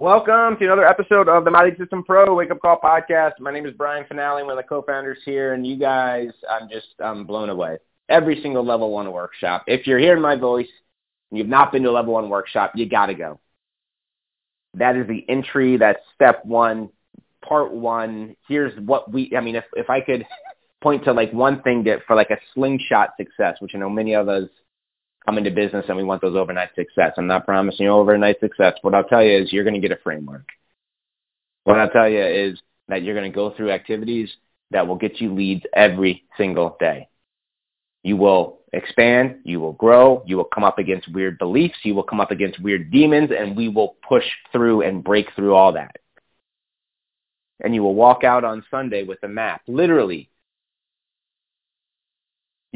Welcome to another episode of the Lead System Pro Wake Up Call Podcast. My name is Brian Fanale, one of the co-founders here, and you guys, I'm just I'm blown away. Every single level one workshop. If you're hearing my voice and you've not been to a level one workshop, you gotta go. That is the entry. That's step one, part one. Here's what we. I mean, if if I could point to like one thing that for like a slingshot success, which I know many of us come into business and we want those overnight success. I'm not promising you overnight success. What I'll tell you is you're going to get a framework. What I'll tell you is that you're going to go through activities that will get you leads every single day. You will expand, you will grow, you will come up against weird beliefs, you will come up against weird demons, and we will push through and break through all that. And you will walk out on Sunday with a map, literally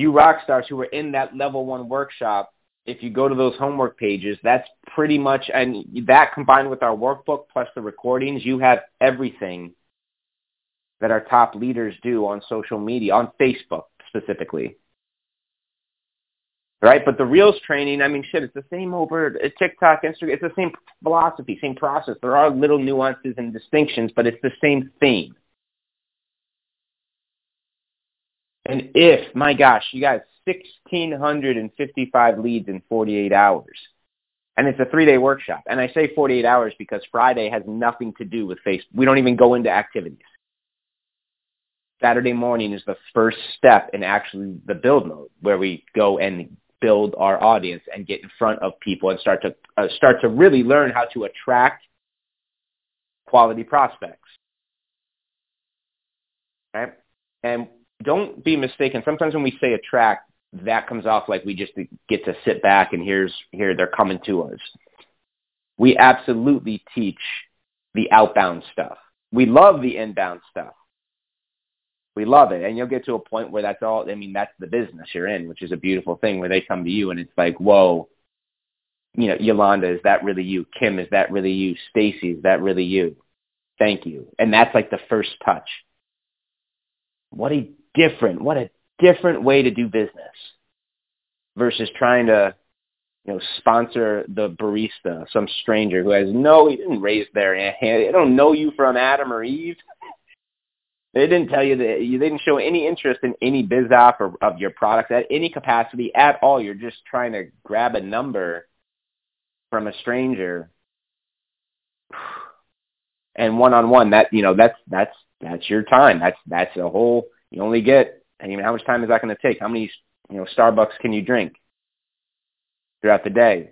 you rock stars who are in that level one workshop, if you go to those homework pages, that's pretty much, and that combined with our workbook plus the recordings, you have everything that our top leaders do on social media, on Facebook specifically. Right? But the Reels training, I mean, shit, it's the same over TikTok, Instagram. It's the same philosophy, same process. There are little nuances and distinctions, but it's the same theme. And if, my gosh, you got 1,655 leads in 48 hours, and it's a three-day workshop. And I say 48 hours because Friday has nothing to do with Facebook. We don't even go into activities. Saturday morning is the first step in actually the build mode where we go and build our audience and get in front of people and start to uh, start to really learn how to attract quality prospects. Right? And don't be mistaken. Sometimes when we say attract, that comes off like we just get to sit back and here's here they're coming to us. We absolutely teach the outbound stuff. We love the inbound stuff. We love it. And you'll get to a point where that's all I mean, that's the business you're in, which is a beautiful thing where they come to you and it's like, Whoa, you know, Yolanda, is that really you? Kim, is that really you? Stacy, is that really you? Thank you. And that's like the first touch. What a different. What a different way to do business versus trying to, you know, sponsor the barista, some stranger who has no, he didn't raise their hand. They don't know you from Adam or Eve. They didn't tell you that you didn't show any interest in any biz op or of your product at any capacity at all. You're just trying to grab a number from a stranger and one on one that you know that's that's that's your time that's that's a whole you only get, I mean, how much time is that going to take? How many, you know, Starbucks can you drink throughout the day?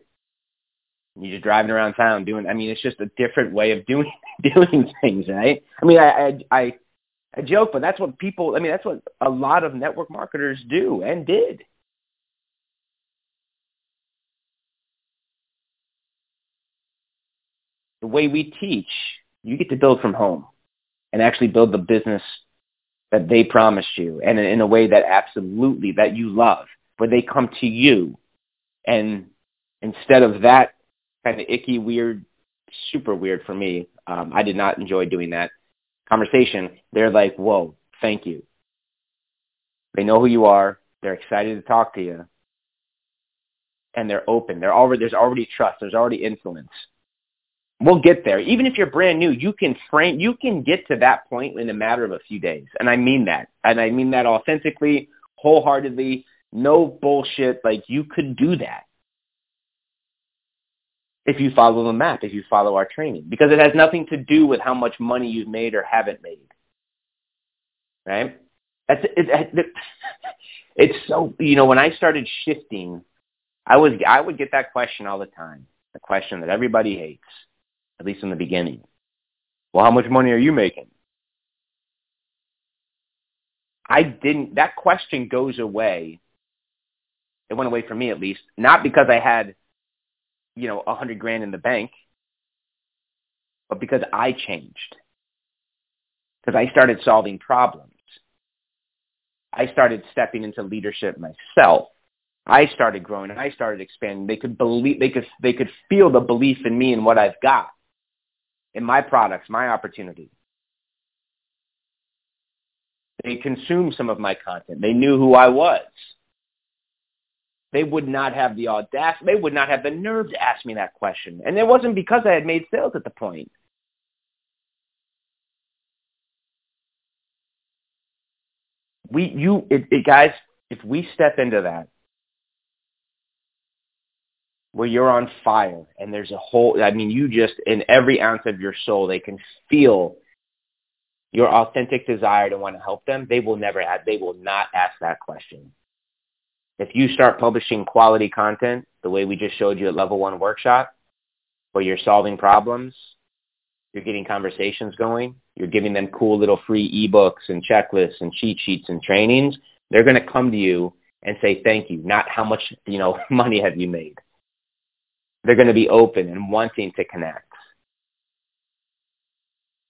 You're just driving around town doing. I mean, it's just a different way of doing doing things, right? I mean, I I I, I joke, but that's what people. I mean, that's what a lot of network marketers do and did. The way we teach, you get to build from home and actually build the business that they promised you and in a way that absolutely that you love where they come to you. And instead of that kind of icky weird super weird for me um, i did not enjoy doing that conversation. They're like whoa thank you. They know who you are. They're excited to talk to you. And they're open. They're already there's already trust. There's already influence We'll get there. Even if you're brand new, you can frame, you can get to that point in a matter of a few days. And I mean that. And I mean that authentically, wholeheartedly, no bullshit. Like you could do that if you follow the map, if you follow our training, because it has nothing to do with how much money you've made or haven't made. Right? That's it, it's so you know when I started shifting, I was I would get that question all the time, the question that everybody hates at least in the beginning. Well, how much money are you making? I didn't, that question goes away. It went away for me at least, not because I had, you know, a hundred grand in the bank, but because I changed. Because I started solving problems. I started stepping into leadership myself. I started growing. I started expanding. They could believe, they could, they could feel the belief in me and what I've got, in my products, my opportunity. They consumed some of my content. They knew who I was. They would not have the audacity. They would not have the nerve to ask me that question. And it wasn't because I had made sales at the point. We, you, it, it, guys, if we step into that, where you're on fire and there's a whole, I mean, you just, in every ounce of your soul, they can feel your authentic desire to want to help them. They will never, ask, they will not ask that question. If you start publishing quality content the way we just showed you at level one workshop, where you're solving problems, you're getting conversations going, you're giving them cool little free ebooks and checklists and cheat sheets and trainings, they're going to come to you and say thank you, not how much, you know, money have you made. They're going to be open and wanting to connect.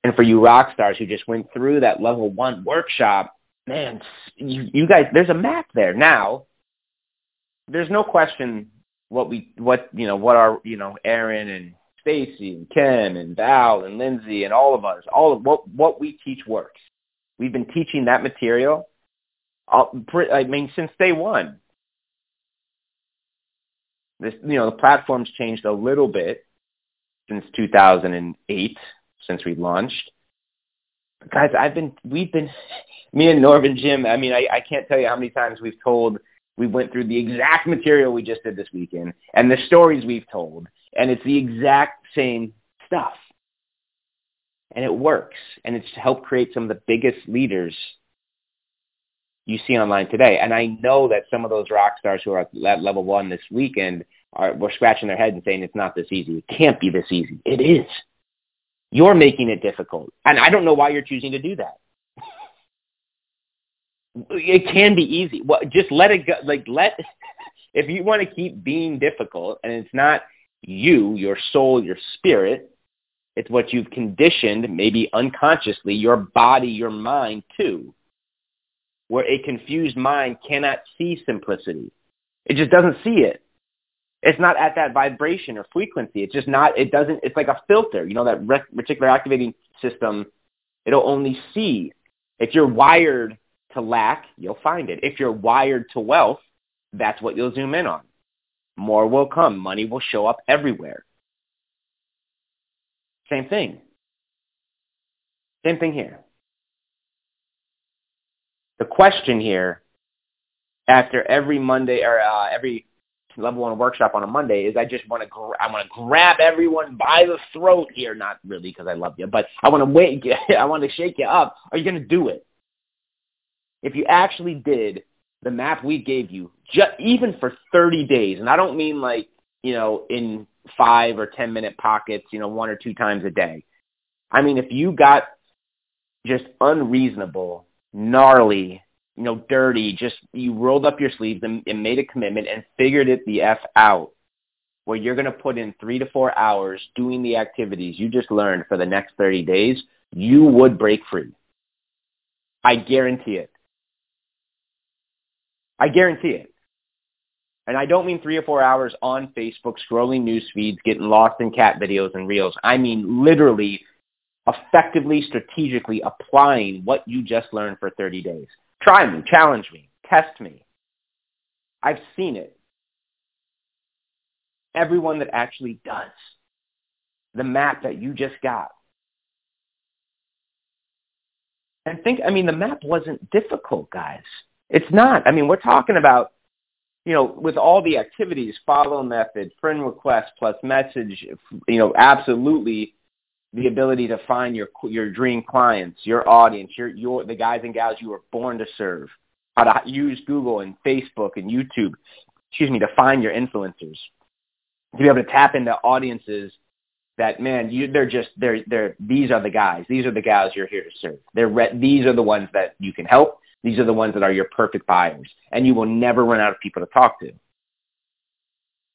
And for you rock stars who just went through that level one workshop, man, you, you guys, there's a map there. Now, there's no question what we, what, you know, what our, you know, Aaron and Stacy and Ken and Val and Lindsay and all of us, all of what, what we teach works. We've been teaching that material, I mean, since day one. This, you know, the platform's changed a little bit since 2008, since we launched. Guys, I've been, we've been, me and Norb and Jim, I mean, I, I can't tell you how many times we've told, we went through the exact material we just did this weekend and the stories we've told, and it's the exact same stuff. And it works, and it's helped create some of the biggest leaders you see online today. And I know that some of those rock stars who are at level one this weekend are were scratching their head and saying it's not this easy. It can't be this easy. It is. You're making it difficult. And I don't know why you're choosing to do that. it can be easy. Well, just let it go. Like let, if you want to keep being difficult and it's not you, your soul, your spirit, it's what you've conditioned, maybe unconsciously, your body, your mind too where a confused mind cannot see simplicity. It just doesn't see it. It's not at that vibration or frequency. It's just not, it doesn't, it's like a filter. You know, that reticular activating system, it'll only see. If you're wired to lack, you'll find it. If you're wired to wealth, that's what you'll zoom in on. More will come. Money will show up everywhere. Same thing. Same thing here. The question here, after every Monday or uh, every level one workshop on a Monday, is I just want to I want to grab everyone by the throat here. Not really because I love you, but I want to wake I want to shake you up. Are you going to do it? If you actually did the map we gave you, even for 30 days, and I don't mean like you know in five or 10 minute pockets, you know one or two times a day. I mean if you got just unreasonable gnarly, you know, dirty, just you rolled up your sleeves and, and made a commitment and figured it the F out where you're going to put in three to four hours doing the activities you just learned for the next 30 days, you would break free. I guarantee it. I guarantee it. And I don't mean three or four hours on Facebook scrolling news feeds, getting lost in cat videos and reels. I mean literally effectively, strategically applying what you just learned for 30 days. Try me, challenge me, test me. I've seen it. Everyone that actually does. The map that you just got. And think, I mean, the map wasn't difficult, guys. It's not. I mean, we're talking about, you know, with all the activities, follow method, friend request plus message, you know, absolutely the ability to find your your dream clients, your audience, your your the guys and gals you were born to serve. How to use Google and Facebook and YouTube, excuse me, to find your influencers. To be able to tap into audiences that man, you they're just they're they're these are the guys, these are the gals you're here to serve. They're re- these are the ones that you can help. These are the ones that are your perfect buyers, and you will never run out of people to talk to.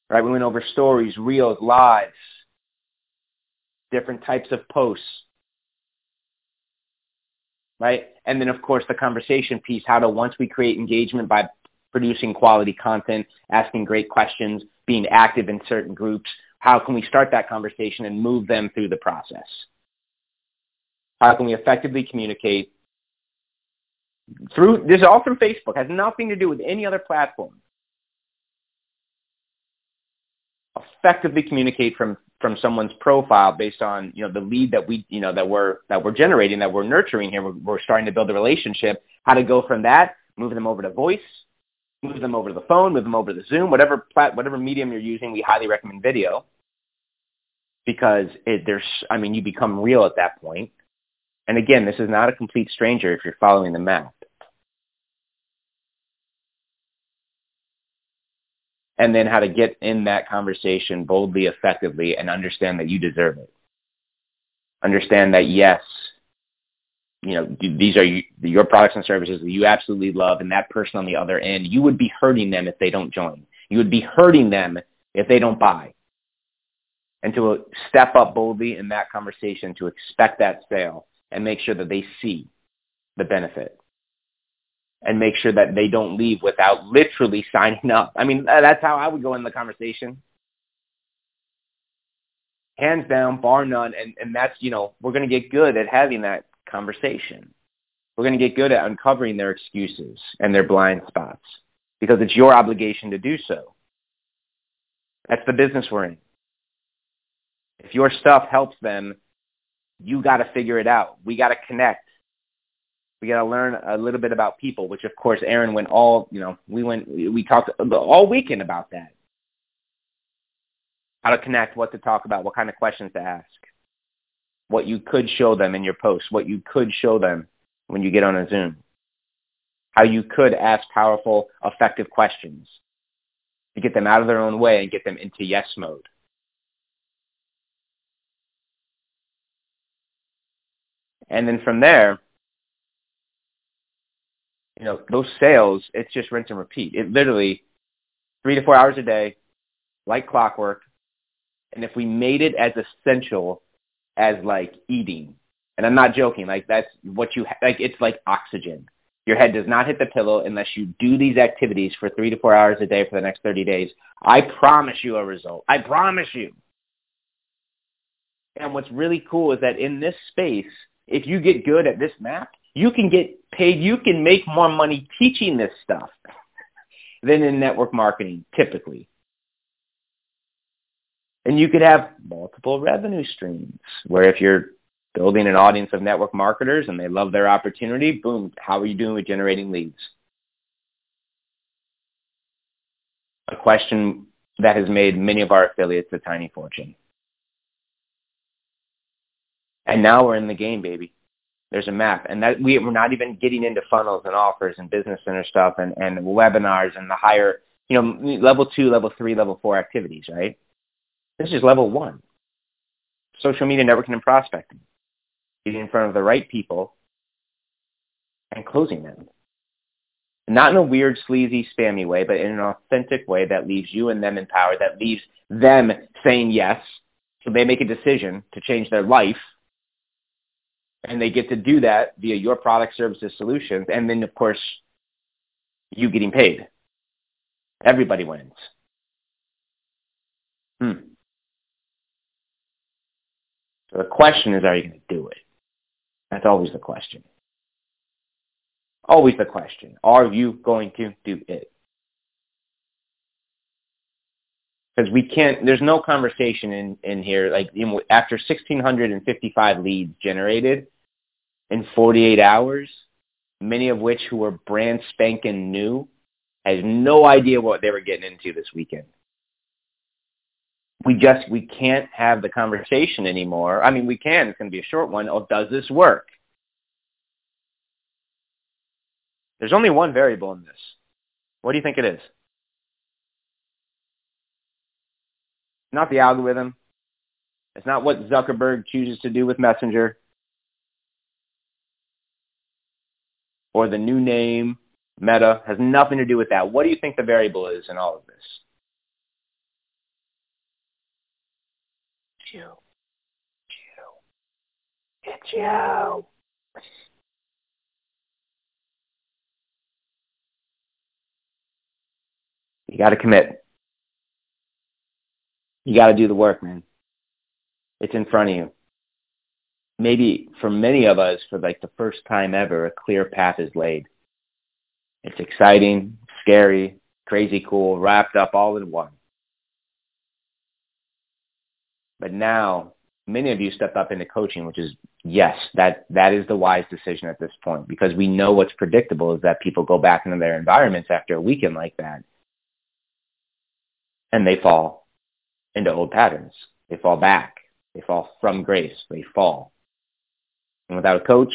Right? We went over stories, reels, lives, different types of posts. right? And then, of course, the conversation piece, how to, once we create engagement by producing quality content, asking great questions, being active in certain groups, how can we start that conversation and move them through the process? How can we effectively communicate through, this is all through Facebook, has nothing to do with any other platform. Effectively communicate from from someone's profile based on you know the lead that we you know that we're that we're generating that we're nurturing here. We're, we're starting to build a relationship. How to go from that move them over to voice move them over to the phone move them over to the zoom whatever plat whatever medium you're using we highly recommend video. Because it, there's i mean you become real at that point. And again this is not a complete stranger if you're following the map and then how to get in that conversation boldly, effectively, and understand that you deserve it. Understand that yes, you know, these are your products and services that you absolutely love, and that person on the other end, you would be hurting them if they don't join. You would be hurting them if they don't buy. And to uh, step up boldly in that conversation, to expect that sale and make sure that they see the benefit and make sure that they don't leave without literally signing up. I mean, that's how I would go in the conversation. Hands down, bar none. And, and that's, you know, we're going to get good at having that conversation. We're going to get good at uncovering their excuses and their blind spots because it's your obligation to do so. That's the business we're in. If your stuff helps them, you got to figure it out. We got to connect. We got to learn a little bit about people, which of course Aaron went all, you know, we went, we talked all weekend about that. How to connect, what to talk about, what kind of questions to ask, what you could show them in your posts, what you could show them when you get on a Zoom, how you could ask powerful, effective questions to get them out of their own way and get them into yes mode. And then from there, you know, those sales, it's just rinse and repeat. It literally three to four hours a day, like clockwork. And if we made it as essential as like eating, and I'm not joking, like that's what you, ha- like it's like oxygen. Your head does not hit the pillow unless you do these activities for three to four hours a day for the next 30 days. I promise you a result. I promise you. And what's really cool is that in this space, if you get good at this map, you can get paid, you can make more money teaching this stuff than in network marketing typically. And you could have multiple revenue streams where if you're building an audience of network marketers and they love their opportunity, boom, how are you doing with generating leads? A question that has made many of our affiliates a tiny fortune. And now we're in the game, baby there's a map. And that we, we're not even getting into funnels and offers and business center stuff and, and webinars and the higher, you know, level two, level three, level four activities, right? This is level one. Social media networking and prospecting. Getting in front of the right people and closing them. Not in a weird, sleazy, spammy way, but in an authentic way that leaves you and them empowered, that leaves them saying yes, so they make a decision to change their life and they get to do that via your product, services, solutions, and then of course you getting paid. Everybody wins. Hmm. So the question is, are you going to do it? That's always the question. Always the question. Are you going to do it? Because we can't, there's no conversation in, in here, like after 1,655 leads generated, in 48 hours, many of which who were brand spanking new, had no idea what they were getting into this weekend. We just, we can't have the conversation anymore. I mean, we can. It's going to be a short one. Oh, does this work? There's only one variable in this. What do you think it is? Not the algorithm. It's not what Zuckerberg chooses to do with Messenger. or the new name, Meta, has nothing to do with that. What do you think the variable is in all of this? You. You. It's you. You got to commit. You got to do the work, man. It's in front of you. Maybe for many of us, for like the first time ever, a clear path is laid. It's exciting, scary, crazy cool, wrapped up all in one. But now, many of you stepped up into coaching, which is yes, that that is the wise decision at this point because we know what's predictable is that people go back into their environments after a weekend like that, and they fall into old patterns. They fall back. They fall from grace. They fall. And without a coach,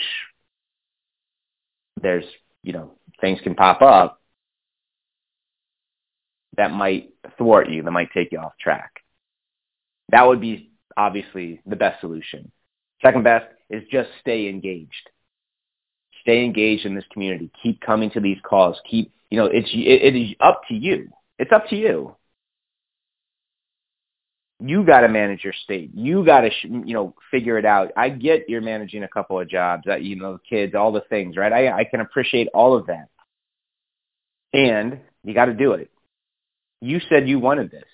there's you know things can pop up that might thwart you, that might take you off track. That would be obviously the best solution. Second best is just stay engaged. Stay engaged in this community. Keep coming to these calls. Keep, you know, it's, it, it is up to you. It's up to you. You got to manage your state. You got to, sh- you know, figure it out. I get you're managing a couple of jobs, that, you know, kids, all the things, right? I, I can appreciate all of that. And you got to do it. You said you wanted this.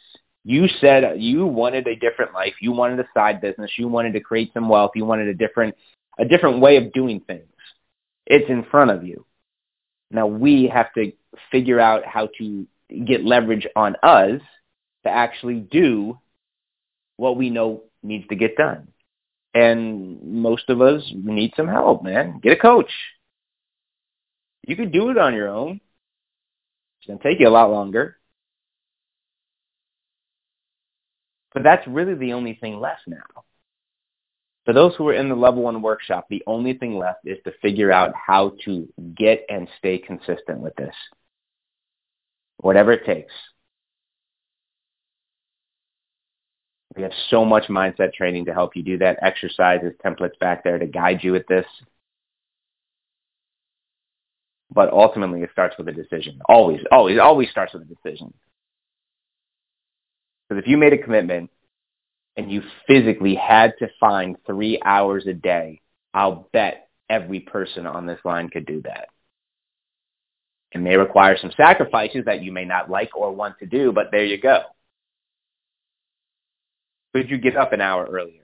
You said you wanted a different life. You wanted a side business. You wanted to create some wealth. You wanted a different, a different way of doing things. It's in front of you. Now we have to figure out how to get leverage on us to actually do what we know needs to get done. And most of us need some help, man. Get a coach. You could do it on your own. It's going to take you a lot longer. But that's really the only thing left now. For those who are in the level one workshop, the only thing left is to figure out how to get and stay consistent with this. Whatever it takes. We have so much mindset training to help you do that. Exercises, templates back there to guide you with this. But ultimately, it starts with a decision. Always, always, always starts with a decision. Because if you made a commitment and you physically had to find three hours a day, I'll bet every person on this line could do that. It may require some sacrifices that you may not like or want to do, but there you go. Could you get up an hour earlier?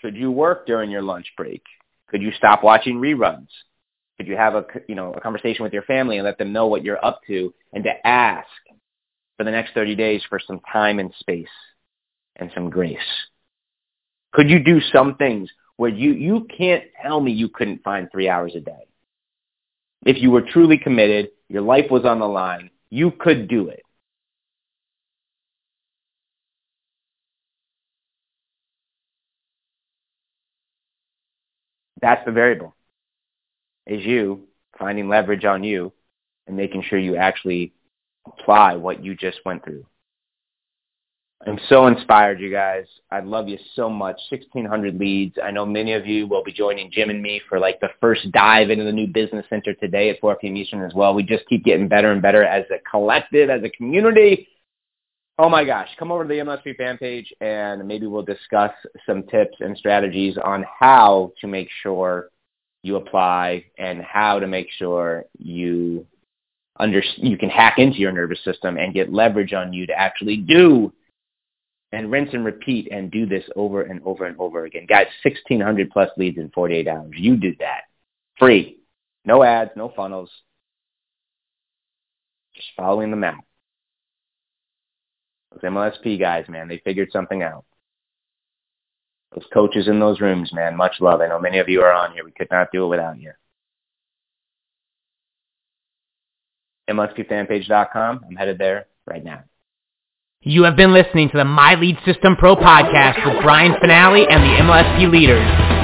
Could you work during your lunch break? Could you stop watching reruns? Could you have a you know a conversation with your family and let them know what you're up to and to ask for the next 30 days for some time and space and some grace? Could you do some things where you, you can't tell me you couldn't find three hours a day? If you were truly committed, your life was on the line, you could do it. That's the variable. Is you finding leverage on you and making sure you actually apply what you just went through. I'm so inspired, you guys. I love you so much. 1,600 leads. I know many of you will be joining Jim and me for like the first dive into the new business center today at 4 p.m. Eastern as well. We just keep getting better and better as a collective, as a community. Oh my gosh, come over to the MLSP fan page and maybe we'll discuss some tips and strategies on how to make sure you apply and how to make sure you under, you can hack into your nervous system and get leverage on you to actually do and rinse and repeat and do this over and over and over again. Guys, 1,600 plus leads in 48 hours. You did that. Free. No ads, no funnels. Just following the map. Those MLSP guys, man, they figured something out. Those coaches in those rooms, man, much love. I know many of you are on here. We could not do it without you. MLSPfanpage.com. I'm headed there right now. You have been listening to the My Lead System Pro podcast with Brian Fanale and the MLSP leaders.